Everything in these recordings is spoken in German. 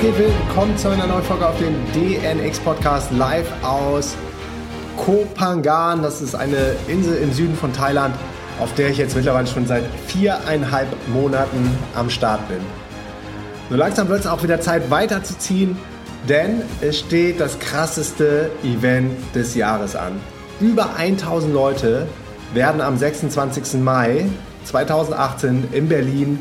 geht? Willkommen zu einer neuen Folge auf dem DNX Podcast live aus Koh Phangan. Das ist eine Insel im Süden von Thailand, auf der ich jetzt mittlerweile schon seit viereinhalb Monaten am Start bin. So langsam wird es auch wieder Zeit weiterzuziehen, denn es steht das krasseste Event des Jahres an. Über 1000 Leute werden am 26. Mai 2018 in Berlin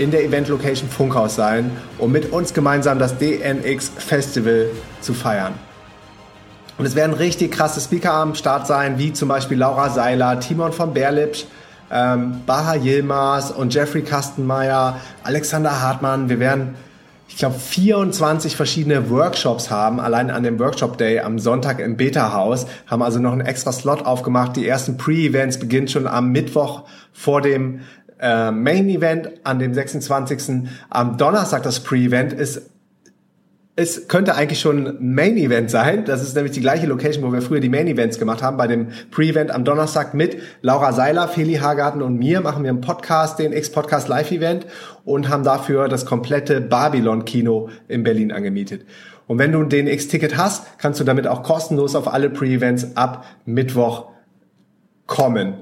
in der Event Location Funkhaus sein, um mit uns gemeinsam das DNX Festival zu feiern. Und es werden richtig krasse Speaker am Start sein, wie zum Beispiel Laura Seiler, Timon von Berlipsch, ähm, Baha Yilmaz und Jeffrey Kastenmeier, Alexander Hartmann. Wir werden, ich glaube, 24 verschiedene Workshops haben, allein an dem Workshop Day am Sonntag im Beta-Haus, haben also noch einen extra Slot aufgemacht. Die ersten Pre-Events beginnen schon am Mittwoch vor dem äh, Main Event an dem 26. Am Donnerstag das Pre-Event ist es könnte eigentlich schon Main Event sein. Das ist nämlich die gleiche Location, wo wir früher die Main Events gemacht haben. Bei dem Pre-Event am Donnerstag mit Laura Seiler, Feli Hagarten und mir machen wir einen Podcast, den X-Podcast Live-Event und haben dafür das komplette Babylon-Kino in Berlin angemietet. Und wenn du den X-Ticket hast, kannst du damit auch kostenlos auf alle Pre-Events ab Mittwoch kommen.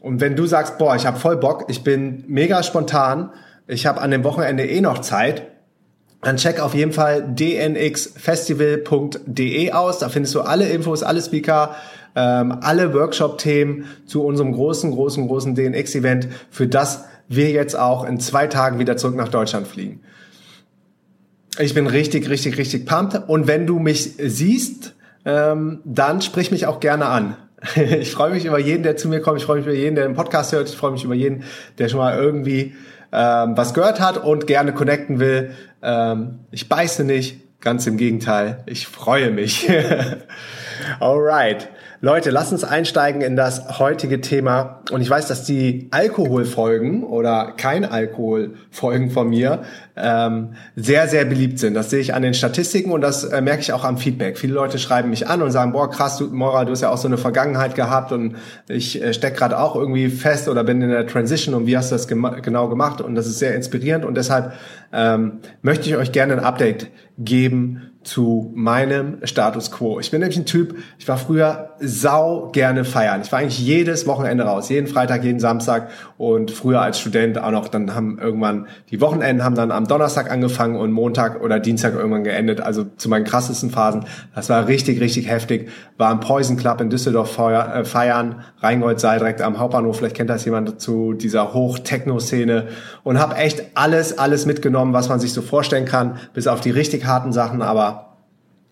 Und wenn du sagst, boah, ich habe voll Bock, ich bin mega spontan, ich habe an dem Wochenende eh noch Zeit, dann check auf jeden Fall dnxfestival.de aus. Da findest du alle Infos, alle Speaker, ähm, alle Workshop-Themen zu unserem großen, großen, großen DNX-Event, für das wir jetzt auch in zwei Tagen wieder zurück nach Deutschland fliegen. Ich bin richtig, richtig, richtig pumped. Und wenn du mich siehst, ähm, dann sprich mich auch gerne an. Ich freue mich über jeden, der zu mir kommt. Ich freue mich über jeden, der den Podcast hört. Ich freue mich über jeden, der schon mal irgendwie ähm, was gehört hat und gerne connecten will. Ähm, ich beiße nicht, ganz im Gegenteil. Ich freue mich. Alright. Leute, lasst uns einsteigen in das heutige Thema. Und ich weiß, dass die Alkoholfolgen oder kein Alkoholfolgen von mir ähm, sehr, sehr beliebt sind. Das sehe ich an den Statistiken und das äh, merke ich auch am Feedback. Viele Leute schreiben mich an und sagen, boah, krass, du, Mora, du hast ja auch so eine Vergangenheit gehabt und ich äh, stecke gerade auch irgendwie fest oder bin in der Transition und wie hast du das gema genau gemacht? Und das ist sehr inspirierend und deshalb ähm, möchte ich euch gerne ein Update geben zu meinem Status quo. Ich bin nämlich ein Typ, ich war früher sau gerne feiern. Ich war eigentlich jedes Wochenende raus, jeden Freitag, jeden Samstag und früher als Student auch noch, dann haben irgendwann die Wochenenden haben dann am Donnerstag angefangen und Montag oder Dienstag irgendwann geendet, also zu meinen krassesten Phasen. Das war richtig, richtig heftig. War im Poison Club in Düsseldorf äh, feiern, Rheingold sei direkt am Hauptbahnhof, vielleicht kennt das jemand zu dieser Hoch-Techno-Szene und habe echt alles, alles mitgenommen, was man sich so vorstellen kann, bis auf die richtig harten Sachen, aber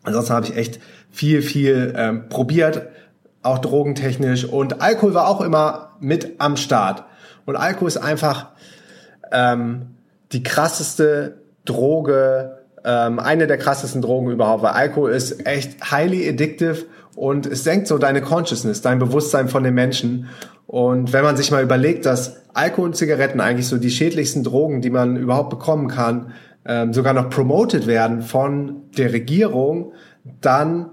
Ansonsten habe ich echt viel, viel ähm, probiert, auch drogentechnisch. Und Alkohol war auch immer mit am Start. Und Alkohol ist einfach ähm, die krasseste Droge, ähm, eine der krassesten Drogen überhaupt, weil Alkohol ist echt highly addictive und es senkt so deine Consciousness, dein Bewusstsein von den Menschen. Und wenn man sich mal überlegt, dass Alkohol und Zigaretten eigentlich so die schädlichsten Drogen, die man überhaupt bekommen kann, ähm, sogar noch promoted werden von der Regierung, dann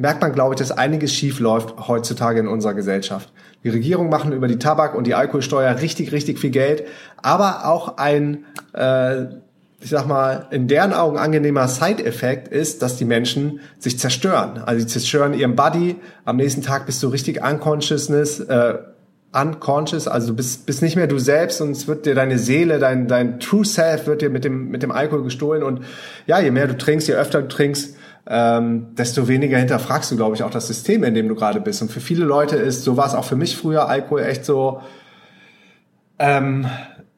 merkt man, glaube ich, dass einiges schief läuft heutzutage in unserer Gesellschaft. Die Regierung machen über die Tabak- und die Alkoholsteuer richtig, richtig viel Geld, aber auch ein, äh, ich sag mal, in deren Augen angenehmer Side-Effekt ist, dass die Menschen sich zerstören. Also sie zerstören ihren Body, am nächsten Tag bist du richtig unconsciousness, äh, unconscious, also du bist, bist nicht mehr du selbst und es wird dir deine Seele, dein, dein True Self wird dir mit dem, mit dem Alkohol gestohlen und ja, je mehr du trinkst, je öfter du trinkst, ähm, desto weniger hinterfragst du, glaube ich, auch das System, in dem du gerade bist. Und für viele Leute ist, so war es auch für mich früher, Alkohol echt so, ähm,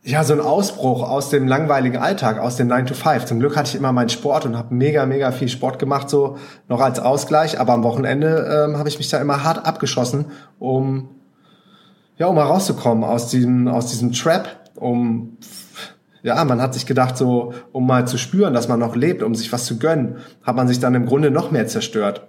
ja, so ein Ausbruch aus dem langweiligen Alltag, aus dem 9 to 5. Zum Glück hatte ich immer meinen Sport und habe mega, mega viel Sport gemacht, so noch als Ausgleich. Aber am Wochenende ähm, habe ich mich da immer hart abgeschossen, um ja, um mal rauszukommen aus diesem, aus diesem Trap, um, ja, man hat sich gedacht, so, um mal zu spüren, dass man noch lebt, um sich was zu gönnen, hat man sich dann im Grunde noch mehr zerstört.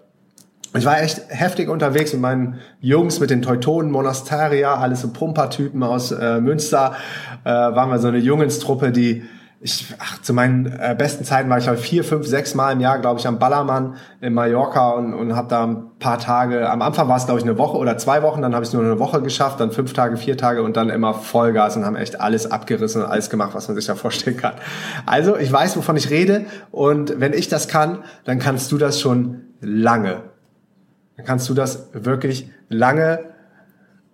Ich war echt heftig unterwegs mit meinen Jungs, mit den Teutonen, Monasteria, alles so Pumpertypen aus äh, Münster, äh, waren wir so eine Jungenstruppe, die ich, ach, zu meinen äh, besten Zeiten war ich halt vier, fünf, sechs Mal im Jahr, glaube ich, am Ballermann in Mallorca und, und habe da ein paar Tage, am Anfang war es, glaube ich, eine Woche oder zwei Wochen, dann habe ich es nur eine Woche geschafft, dann fünf Tage, vier Tage und dann immer Vollgas und haben echt alles abgerissen und alles gemacht, was man sich da vorstellen kann. Also, ich weiß, wovon ich rede und wenn ich das kann, dann kannst du das schon lange. Dann kannst du das wirklich lange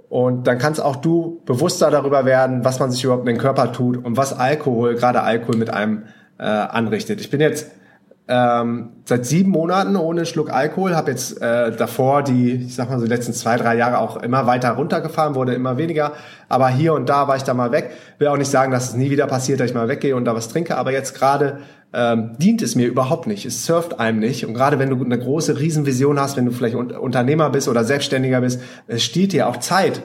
und dann kannst auch du bewusster darüber werden, was man sich überhaupt in den Körper tut und was Alkohol, gerade Alkohol mit einem äh, anrichtet. Ich bin jetzt ähm, seit sieben Monaten ohne Schluck Alkohol, habe jetzt äh, davor die, ich sag mal so die letzten zwei, drei Jahre auch immer weiter runtergefahren, wurde immer weniger. Aber hier und da war ich da mal weg. Will auch nicht sagen, dass es nie wieder passiert, dass ich mal weggehe und da was trinke. Aber jetzt gerade ähm, dient es mir überhaupt nicht. Es surft einem nicht. Und gerade wenn du eine große Riesenvision hast, wenn du vielleicht Unternehmer bist oder Selbstständiger bist, es steht dir auch Zeit.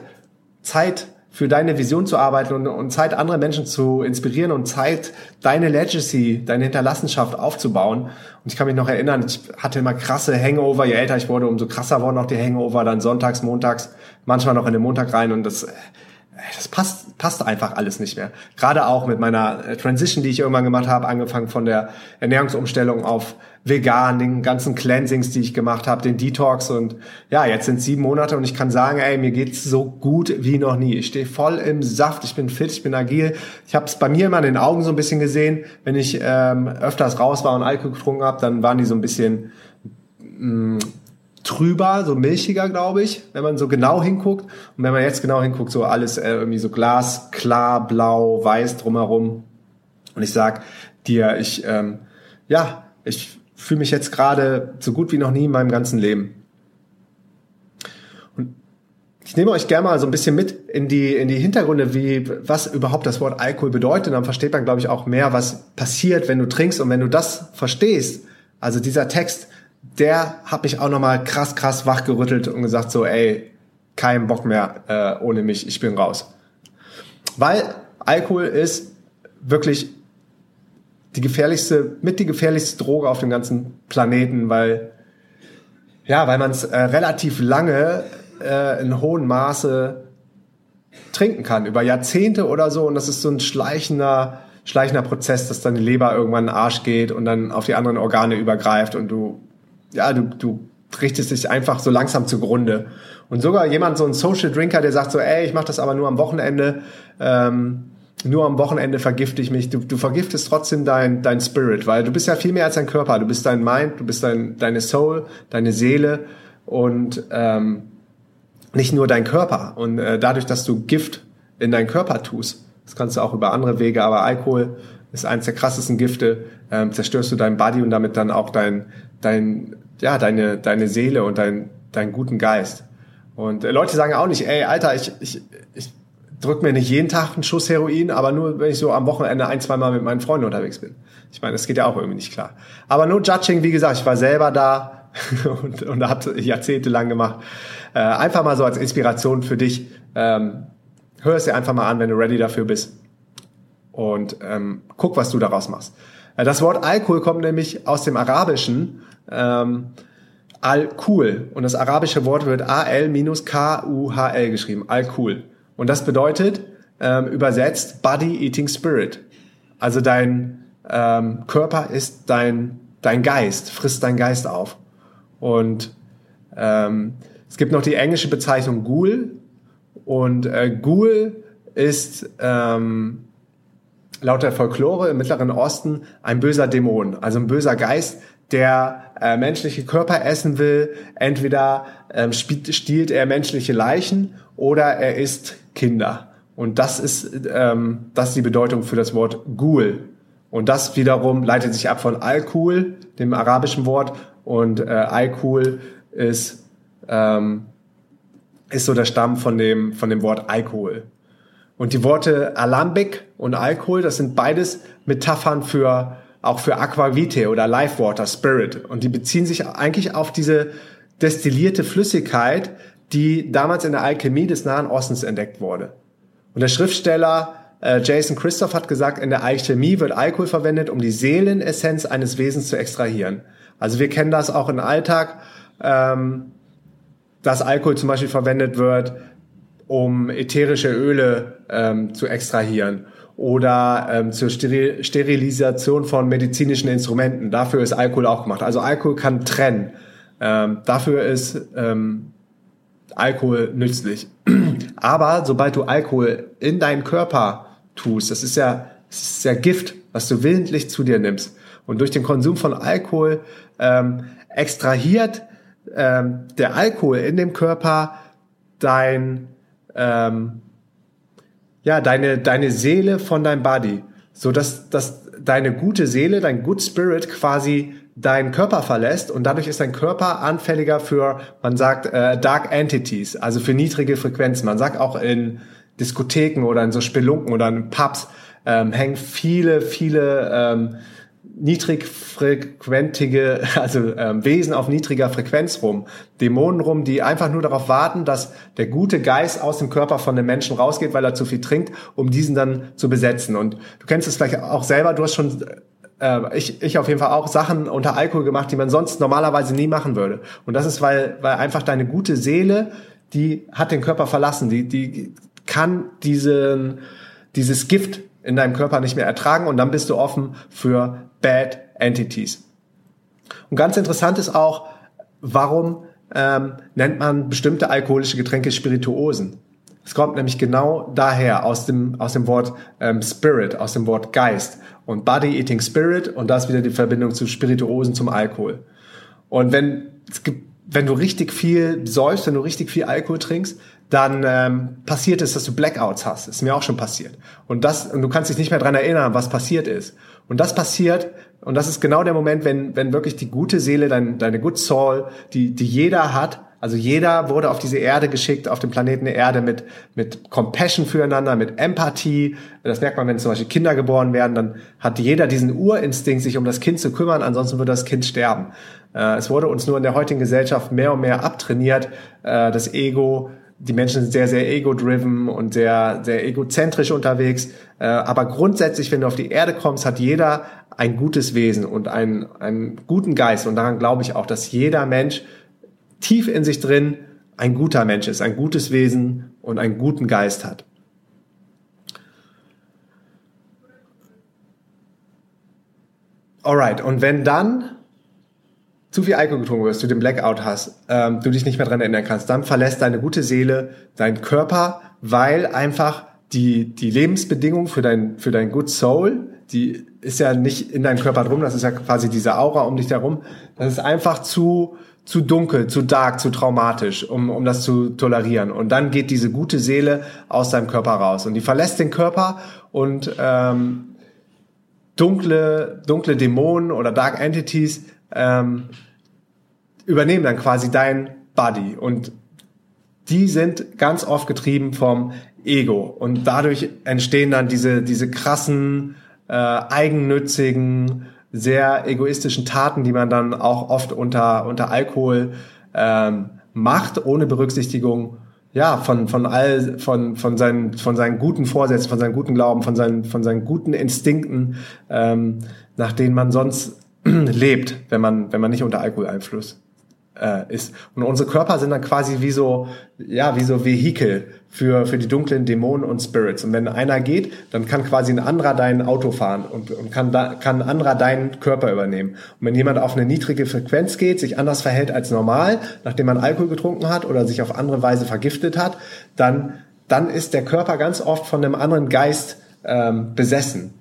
Zeit für deine Vision zu arbeiten und, und Zeit, andere Menschen zu inspirieren und Zeit, deine Legacy, deine Hinterlassenschaft aufzubauen. Und ich kann mich noch erinnern, ich hatte immer krasse Hangover. Je älter ich wurde, umso krasser wurden auch die Hangover. Dann sonntags, montags, manchmal noch in den Montag rein. Und das das passt, passt einfach alles nicht mehr. Gerade auch mit meiner Transition, die ich irgendwann gemacht habe, angefangen von der Ernährungsumstellung auf vegan, den ganzen Cleansings, die ich gemacht habe, den Detox und ja, jetzt sind sieben Monate und ich kann sagen, ey, mir geht's so gut wie noch nie. Ich stehe voll im Saft, ich bin fit, ich bin agil. Ich habe es bei mir immer in den Augen so ein bisschen gesehen, wenn ich ähm, öfters raus war und Alkohol getrunken habe, dann waren die so ein bisschen mh, mm, trüber, so milchiger, glaube ich, wenn man so genau hinguckt. Und wenn man jetzt genau hinguckt, so alles äh, irgendwie so Glas, klar, blau, weiß drumherum. Und ich sag dir, ich, ähm, ja, ich fühle mich jetzt gerade so gut wie noch nie in meinem ganzen Leben. Und ich nehme euch gerne mal so ein bisschen mit in die, in die Hintergründe, wie, was überhaupt das Wort Alkohol bedeutet. Dann versteht man, glaube ich, auch mehr, was passiert, wenn du trinkst. Und wenn du das verstehst, also dieser Text, der hat mich auch nochmal krass, krass wachgerüttelt und gesagt so, ey, kein Bock mehr äh, ohne mich, ich bin raus. Weil Alkohol ist wirklich die gefährlichste, mit die gefährlichste Droge auf dem ganzen Planeten, weil ja, weil man es äh, relativ lange äh, in hohem Maße trinken kann, über Jahrzehnte oder so. Und das ist so ein schleichender, schleichender Prozess, dass dann die Leber irgendwann in den Arsch geht und dann auf die anderen Organe übergreift und du ja, du, du richtest dich einfach so langsam zugrunde. Und sogar jemand, so ein Social Drinker, der sagt so, ey, ich mache das aber nur am Wochenende, ähm, nur am Wochenende vergifte ich mich. Du, du vergiftest trotzdem dein, dein Spirit, weil du bist ja viel mehr als dein Körper. Du bist dein Mind, du bist dein, deine Soul, deine Seele und ähm, nicht nur dein Körper. Und äh, dadurch, dass du Gift in deinen Körper tust, das kannst du auch über andere Wege, aber Alkohol ist eines der krassesten Gifte, ähm, zerstörst du dein Body und damit dann auch dein, dein, ja, deine, deine Seele und dein, deinen guten Geist. Und äh, Leute sagen auch nicht, ey, Alter, ich, ich, ich drück mir nicht jeden Tag einen Schuss Heroin, aber nur, wenn ich so am Wochenende ein, zwei Mal mit meinen Freunden unterwegs bin. Ich meine, das geht ja auch irgendwie nicht klar. Aber no judging, wie gesagt, ich war selber da und, und habe jahrzehntelang gemacht. Äh, einfach mal so als Inspiration für dich. Ähm, hör es dir einfach mal an, wenn du ready dafür bist. Und ähm, guck, was du daraus machst. Äh, das Wort Alkohol kommt nämlich aus dem Arabischen ähm, Al-Kul. Und das arabische Wort wird A-L-K-U-H-L geschrieben. Al-Kul. Und das bedeutet ähm, übersetzt Body Eating Spirit. Also dein ähm, Körper ist dein, dein Geist, frisst dein Geist auf. Und ähm, es gibt noch die englische Bezeichnung Ghoul. Und äh, Ghoul ist ähm, laut der Folklore im Mittleren Osten ein böser Dämon, also ein böser Geist, der äh, menschliche Körper essen will. Entweder ähm, stiehlt er menschliche Leichen oder er isst Kinder. Und das ist, ähm, das ist die Bedeutung für das Wort Ghoul. Und das wiederum leitet sich ab von Alkohol, dem arabischen Wort. Und äh, Alkohol ist, ähm, ist so der Stamm von dem, von dem Wort Alkohol. Und die Worte Alambic und Alkohol, das sind beides Metaphern für auch für Aquavite oder Life Water, Spirit. Und die beziehen sich eigentlich auf diese destillierte Flüssigkeit, die damals in der Alchemie des Nahen Ostens entdeckt wurde. Und der Schriftsteller äh, Jason Christoph hat gesagt, in der Alchemie wird Alkohol verwendet, um die Seelenessenz eines Wesens zu extrahieren. Also wir kennen das auch im Alltag, ähm, dass Alkohol zum Beispiel verwendet wird, um ätherische Öle ähm, zu extrahieren oder ähm, zur Steril Sterilisation von medizinischen Instrumenten. Dafür ist Alkohol auch gemacht. Also Alkohol kann trennen. Ähm, dafür ist ähm, Alkohol nützlich. Aber sobald du Alkohol in deinen Körper tust, das ist ja, das ist ja Gift, was du willentlich zu dir nimmst. Und durch den Konsum von Alkohol ähm, extrahiert ähm, der Alkohol in dem Körper dein ähm, ja deine deine Seele von deinem Body, so dass dass deine gute Seele, dein Good Spirit quasi deinen Körper verlässt und dadurch ist dein Körper anfälliger für, man sagt, äh, Dark Entities, also für niedrige Frequenzen. Man sagt auch in Diskotheken oder in so Spelunken oder in Pubs ähm, hängen viele, viele ähm, niedrigfrequentige, also ähm, Wesen auf niedriger Frequenz rum, Dämonen rum, die einfach nur darauf warten, dass der gute Geist aus dem Körper von dem Menschen rausgeht, weil er zu viel trinkt, um diesen dann zu besetzen. Und du kennst es vielleicht auch selber, du hast schon äh, ich, ich auf jeden Fall auch Sachen unter Alkohol gemacht, die man sonst normalerweise nie machen würde. Und das ist, weil, weil einfach deine gute Seele, die hat den Körper verlassen, die, die kann diesen, dieses Gift in deinem Körper nicht mehr ertragen und dann bist du offen für Bad Entities. Und ganz interessant ist auch, warum ähm, nennt man bestimmte alkoholische Getränke Spirituosen? Es kommt nämlich genau daher, aus dem, aus dem Wort ähm, Spirit, aus dem Wort Geist. Und Body Eating Spirit und das wieder die Verbindung zu Spirituosen, zum Alkohol. Und wenn, es gibt, wenn du richtig viel säufst, wenn du richtig viel Alkohol trinkst, dann ähm, passiert es, dass du Blackouts hast. Ist mir auch schon passiert. Und das, und du kannst dich nicht mehr dran erinnern, was passiert ist. Und das passiert, und das ist genau der Moment, wenn, wenn wirklich die gute Seele, dein, deine Good Soul, die, die jeder hat, also jeder wurde auf diese Erde geschickt, auf dem Planeten Erde mit, mit Compassion füreinander, mit Empathie. Das merkt man, wenn zum Beispiel Kinder geboren werden, dann hat jeder diesen Urinstinkt, sich um das Kind zu kümmern, ansonsten würde das Kind sterben. Äh, es wurde uns nur in der heutigen Gesellschaft mehr und mehr abtrainiert, äh, das Ego, die Menschen sind sehr, sehr ego-driven und sehr, sehr egozentrisch unterwegs. Äh, aber grundsätzlich, wenn du auf die Erde kommst, hat jeder ein gutes Wesen und einen, einen guten Geist. Und daran glaube ich auch, dass jeder Mensch tief in sich drin ein guter Mensch ist, ein gutes Wesen und einen guten Geist hat. Alright, und wenn dann zu viel Alkohol getrunken wirst, du den Blackout hast, ähm, du dich nicht mehr dran erinnern kannst, dann verlässt deine gute Seele deinen Körper, weil einfach die, die Lebensbedingungen für dein, für dein Good Soul, die ist ja nicht in deinem Körper drum, das ist ja quasi diese Aura um dich herum, das ist einfach zu, zu dunkel, zu dark, zu traumatisch, um, um das zu tolerieren. Und dann geht diese gute Seele aus deinem Körper raus und die verlässt den Körper und ähm, dunkle, dunkle Dämonen oder Dark Entities ähm, übernehmen dann quasi dein Body und die sind ganz oft getrieben vom Ego. Und dadurch entstehen dann diese diese krassen äh, eigennützigen sehr egoistischen Taten, die man dann auch oft unter, unter Alkohol ähm, macht, ohne Berücksichtigung ja, von, von all, von, von seinen, von seinen guten Vorsätzen, von seinen guten Glauben, von seinen, von seinen guten Instinkten, ähm, nach denen man sonst lebt, wenn man, wenn man nicht unter Alkoholeinfluss äh, ist. Und unsere Körper sind dann quasi wie so, ja, wie so Vehikel für, für die dunklen Dämonen und Spirits. Und wenn einer geht, dann kann quasi ein anderer dein Auto fahren und, und kann, da, kann ein anderer deinen Körper übernehmen. Und wenn jemand auf eine niedrige Frequenz geht, sich anders verhält als normal, nachdem man Alkohol getrunken hat oder sich auf andere Weise vergiftet hat, dann, dann ist der Körper ganz oft von einem anderen Geist ähm, besessen.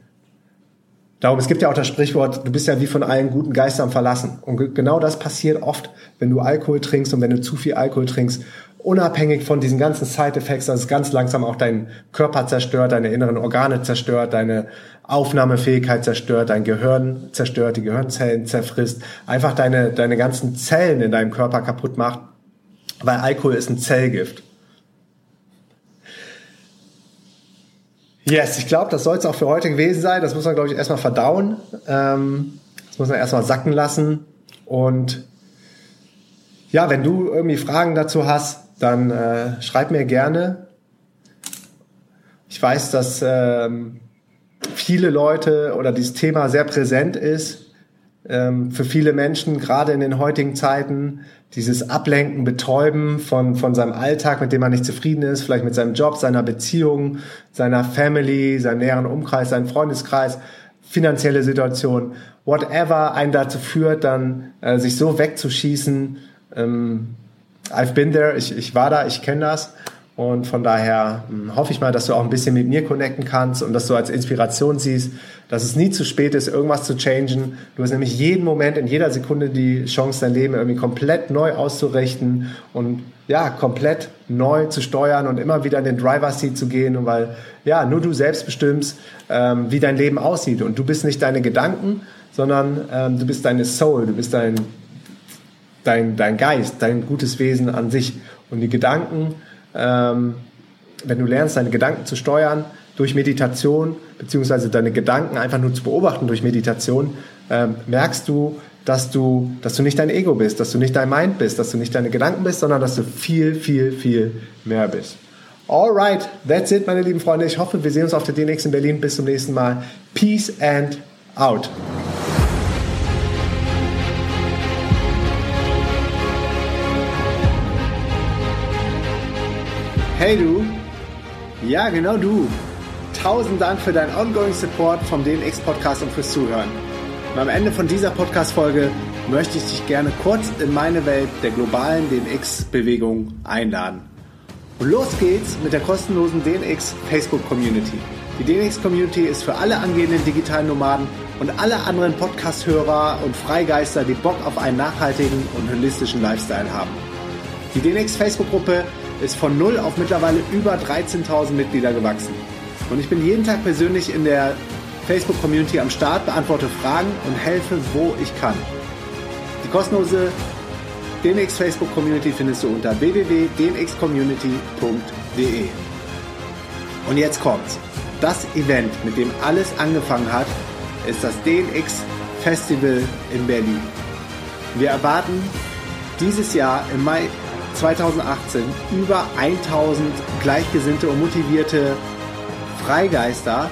Darum, es gibt ja auch das Sprichwort, du bist ja wie von allen guten Geistern verlassen. Und genau das passiert oft, wenn du Alkohol trinkst und wenn du zu viel Alkohol trinkst. Unabhängig von diesen ganzen Side-Effects, dass es ganz langsam auch deinen Körper zerstört, deine inneren Organe zerstört, deine Aufnahmefähigkeit zerstört, dein Gehirn zerstört, die Gehirnzellen zerfrisst, einfach deine, deine ganzen Zellen in deinem Körper kaputt macht, weil Alkohol ist ein Zellgift. Yes, ich glaube, das soll es auch für heute gewesen sein. Das muss man, glaube ich, erstmal verdauen. Ähm, das muss man erstmal sacken lassen. Und ja, wenn du irgendwie Fragen dazu hast, dann äh, schreib mir gerne. Ich weiß, dass ähm, viele Leute oder dieses Thema sehr präsent ist für viele Menschen, gerade in den heutigen Zeiten, dieses Ablenken, Betäuben von, von seinem Alltag, mit dem man nicht zufrieden ist, vielleicht mit seinem Job, seiner Beziehung, seiner Family, seinem näheren Umkreis, seinem Freundeskreis, finanzielle Situation, whatever einen dazu führt, dann äh, sich so wegzuschießen. Ähm, I've been there, ich, ich war da, ich kenne das. Und von daher hm, hoffe ich mal, dass du auch ein bisschen mit mir connecten kannst und dass du als Inspiration siehst, dass es nie zu spät ist, irgendwas zu changen. Du hast nämlich jeden Moment, in jeder Sekunde die Chance, dein Leben irgendwie komplett neu auszurichten und ja, komplett neu zu steuern und immer wieder in den Driver Seat zu gehen. Und weil ja, nur du selbst bestimmst, ähm, wie dein Leben aussieht. Und du bist nicht deine Gedanken, sondern ähm, du bist deine Soul, du bist dein, dein, dein Geist, dein gutes Wesen an sich. Und die Gedanken, ähm, wenn du lernst, deine Gedanken zu steuern durch Meditation, beziehungsweise deine Gedanken einfach nur zu beobachten durch Meditation, ähm, merkst du, dass du, dass du nicht dein Ego bist, dass du nicht dein Mind bist, dass du nicht deine Gedanken bist, sondern dass du viel, viel, viel mehr bist. Alright, that's it, meine lieben Freunde. Ich hoffe, wir sehen uns auf der DNX in Berlin. Bis zum nächsten Mal. Peace and out. Hey du, ja genau du. Tausend Dank für deinen ongoing Support vom DNX Podcast und fürs Zuhören. Und am Ende von dieser Podcast-Folge möchte ich dich gerne kurz in meine Welt der globalen DNX-Bewegung einladen. Und los geht's mit der kostenlosen DNX Facebook Community. Die DNX Community ist für alle angehenden digitalen Nomaden und alle anderen Podcast-Hörer und Freigeister, die Bock auf einen nachhaltigen und holistischen Lifestyle haben. Die DNX Facebook-Gruppe ist von null auf mittlerweile über 13.000 Mitglieder gewachsen. Und ich bin jeden Tag persönlich in der Facebook-Community am Start, beantworte Fragen und helfe, wo ich kann. Die kostenlose DNX Facebook-Community findest du unter www.dnxcommunity.de. Und jetzt kommt's. Das Event, mit dem alles angefangen hat, ist das DNX Festival in Berlin. Wir erwarten dieses Jahr im Mai 2018 über 1000 gleichgesinnte und motivierte Freigeister,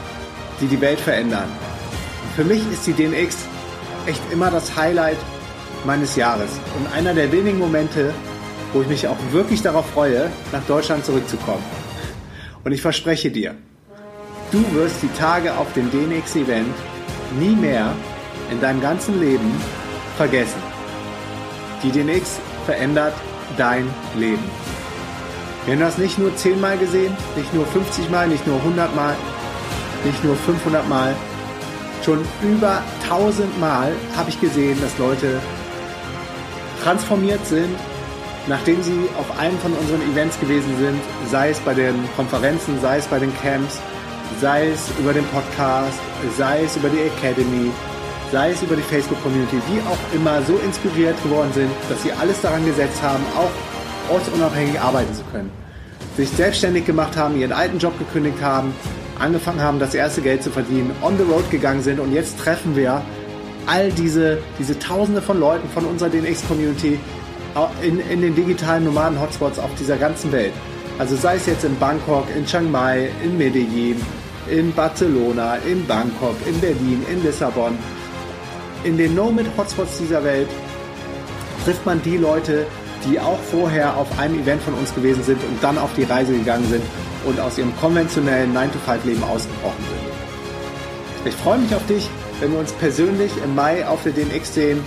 die die Welt verändern. Für mich ist die DNX echt immer das Highlight meines Jahres und einer der wenigen Momente, wo ich mich auch wirklich darauf freue, nach Deutschland zurückzukommen. Und ich verspreche dir, du wirst die Tage auf dem DNX-Event nie mehr in deinem ganzen Leben vergessen. Die DNX verändert dein Leben. Wir haben das nicht nur 10 Mal gesehen, nicht nur 50 Mal, nicht nur 100 Mal, nicht nur 500 Mal. Schon über 1000 Mal habe ich gesehen, dass Leute transformiert sind, nachdem sie auf einem von unseren Events gewesen sind, sei es bei den Konferenzen, sei es bei den Camps, sei es über den Podcast, sei es über die Academy, sei es über die Facebook-Community, wie auch immer, so inspiriert geworden sind, dass sie alles daran gesetzt haben, auch ortsunabhängig arbeiten zu können. Sich selbstständig gemacht haben, ihren alten Job gekündigt haben, angefangen haben, das erste Geld zu verdienen, on the road gegangen sind und jetzt treffen wir all diese, diese Tausende von Leuten von unserer DNX-Community in, in den digitalen Nomaden-Hotspots auf dieser ganzen Welt. Also sei es jetzt in Bangkok, in Chiang Mai, in Medellin, in Barcelona, in Bangkok, in Berlin, in Lissabon, in den Nomad-Hotspots dieser Welt trifft man die Leute, die auch vorher auf einem Event von uns gewesen sind und dann auf die Reise gegangen sind und aus ihrem konventionellen 9-to-5-Leben ausgebrochen sind. Ich freue mich auf dich, wenn wir uns persönlich im Mai auf der DNX sehen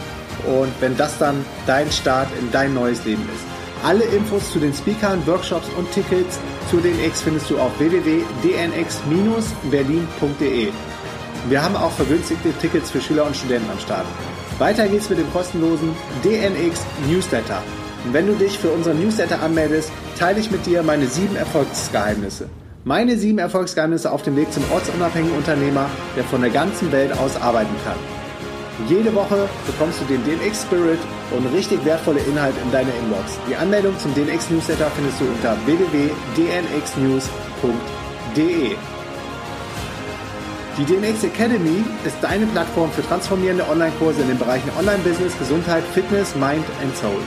und wenn das dann dein Start in dein neues Leben ist. Alle Infos zu den Speakern, Workshops und Tickets zu DNX findest du auf www.dnx-berlin.de. Wir haben auch vergünstigte Tickets für Schüler und Studenten am Start. Weiter geht's mit dem kostenlosen DNX Newsletter. Und wenn du dich für unseren Newsletter anmeldest, teile ich mit dir meine sieben Erfolgsgeheimnisse. Meine sieben Erfolgsgeheimnisse auf dem Weg zum ortsunabhängigen Unternehmer, der von der ganzen Welt aus arbeiten kann. Jede Woche bekommst du den DNX Spirit und richtig wertvolle Inhalte in deine Inbox. Die Anmeldung zum DNX Newsletter findest du unter www.dnxnews.de. Die DNX Academy ist deine Plattform für transformierende Online-Kurse in den Bereichen Online-Business, Gesundheit, Fitness, Mind and Soul.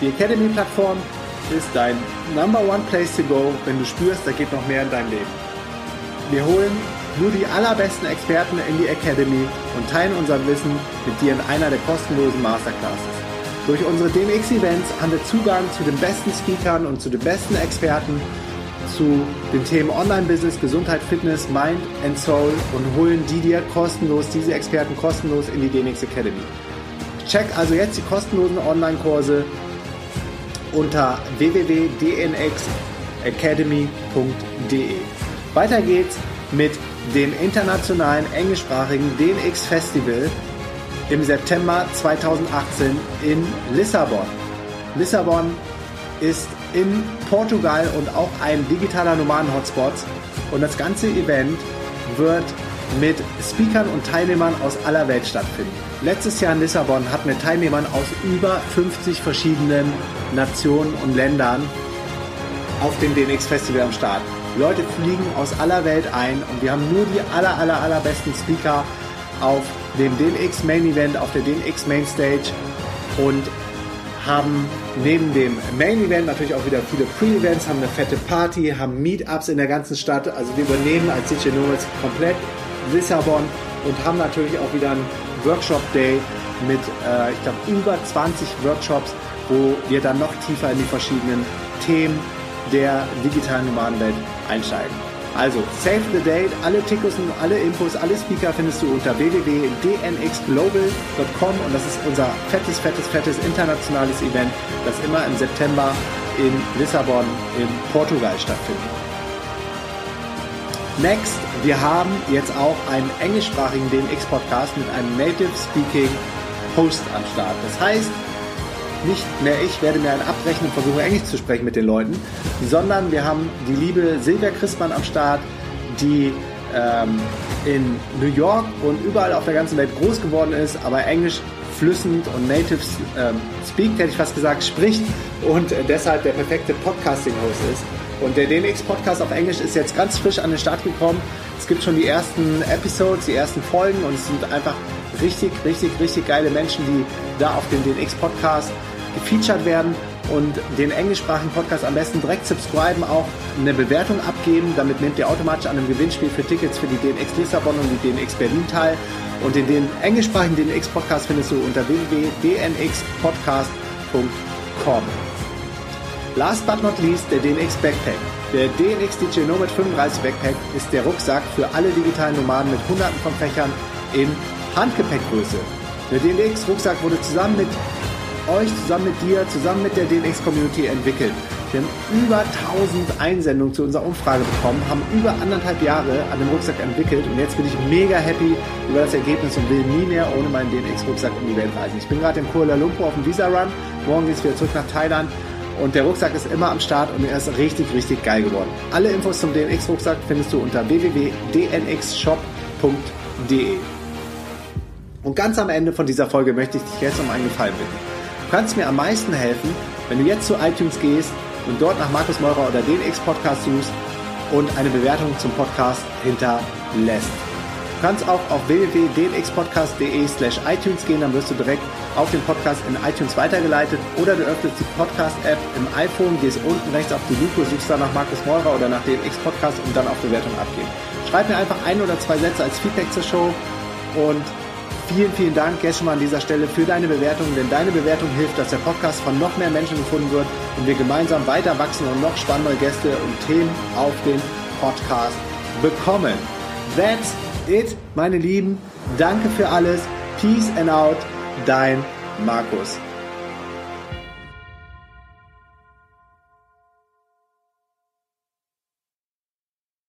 Die Academy-Plattform ist dein Number One Place to Go, wenn du spürst, da geht noch mehr in deinem Leben. Wir holen nur die allerbesten Experten in die Academy und teilen unser Wissen mit dir in einer der kostenlosen Masterclasses. Durch unsere DMX-Events haben wir Zugang zu den besten Speakern und zu den besten Experten zu den Themen Online-Business, Gesundheit, Fitness, Mind and Soul und holen die dir kostenlos, diese Experten kostenlos in die DMX Academy. Check also jetzt die kostenlosen Online-Kurse unter www.dnxacademy.de. Weiter geht's mit dem internationalen englischsprachigen DNX Festival im September 2018 in Lissabon. Lissabon ist in Portugal und auch ein digitaler Nomaden-Hotspot. Und das ganze Event wird mit Speakern und Teilnehmern aus aller Welt stattfinden. Letztes Jahr in Lissabon hatten wir Teilnehmern aus über 50 verschiedenen Nationen und Ländern auf dem DNX Festival am Start. Leute fliegen aus aller Welt ein und wir haben nur die aller, aller, allerbesten Speaker auf dem DNX Main Event, auf der DNX Main Stage und haben neben dem Main Event natürlich auch wieder viele Pre-Events, haben eine fette Party, haben Meetups in der ganzen Stadt. Also wir übernehmen als DJ Nomads komplett Lissabon und haben natürlich auch wieder einen Workshop Day mit, äh, ich glaube, über 20 Workshops, wo wir dann noch tiefer in die verschiedenen Themen der digitalen Nomadenwelt einsteigen. Also, save the date, alle Tickets und alle Infos, alle Speaker findest du unter www.dnxglobal.com und das ist unser fettes, fettes, fettes internationales Event, das immer im September in Lissabon in Portugal stattfindet. Next, wir haben jetzt auch einen englischsprachigen DNX-Podcast mit einem Native Speaking Host am Start. Das heißt, nicht mehr ich werde mir einen abbrechen und versuche Englisch zu sprechen mit den Leuten, sondern wir haben die liebe Silvia Christmann am Start, die ähm, in New York und überall auf der ganzen Welt groß geworden ist, aber Englisch flüssend und native ähm, speakt, hätte ich fast gesagt, spricht und deshalb der perfekte Podcasting-Host ist. Und der DNX-Podcast auf Englisch ist jetzt ganz frisch an den Start gekommen. Es gibt schon die ersten Episodes, die ersten Folgen und es sind einfach richtig, richtig, richtig geile Menschen, die da auf dem DNX-Podcast gefeatured werden und den englischsprachigen Podcast am besten direkt subscriben, auch eine Bewertung abgeben. Damit nehmt ihr automatisch an einem Gewinnspiel für Tickets für die DNX Lissabon und die DNX Berlin teil. Und den, den englischsprachigen DNX Podcast findest du unter www.dnxpodcast.com. Last but not least der DNX Backpack. Der DNX DJ Nomad 35 Backpack ist der Rucksack für alle digitalen Nomaden mit hunderten von Fächern in Handgepäckgröße. Der DNX Rucksack wurde zusammen mit euch, zusammen mit dir, zusammen mit der DNX-Community entwickelt. Wir haben über 1000 Einsendungen zu unserer Umfrage bekommen, haben über anderthalb Jahre an dem Rucksack entwickelt und jetzt bin ich mega happy über das Ergebnis und will nie mehr ohne meinen DNX-Rucksack um die Welt reisen. Ich bin gerade in Kuala Lumpur auf dem Visa-Run, morgen geht es wieder zurück nach Thailand und der Rucksack ist immer am Start und er ist richtig, richtig geil geworden. Alle Infos zum DNX-Rucksack findest du unter www.dnxshop.de. Und ganz am Ende von dieser Folge möchte ich dich jetzt um einen Gefallen bitten kannst mir am meisten helfen, wenn du jetzt zu iTunes gehst und dort nach Markus Meurer oder den X-Podcast suchst und eine Bewertung zum Podcast hinterlässt. Du kannst auch auf www.dnxpodcast.de slash iTunes gehen, dann wirst du direkt auf den Podcast in iTunes weitergeleitet oder du öffnest die Podcast-App im iPhone, gehst unten rechts auf die Lupe, suchst da nach Markus Meurer oder nach DNX Podcast und dann auf Bewertung abgeben. Schreib mir einfach ein oder zwei Sätze als Feedback zur Show und Vielen, vielen Dank jetzt schon mal an dieser Stelle für deine Bewertung, denn deine Bewertung hilft, dass der Podcast von noch mehr Menschen gefunden wird und wir gemeinsam weiter wachsen und noch spannende Gäste und Themen auf den Podcast bekommen. That's it, meine Lieben. Danke für alles. Peace and out. Dein Markus.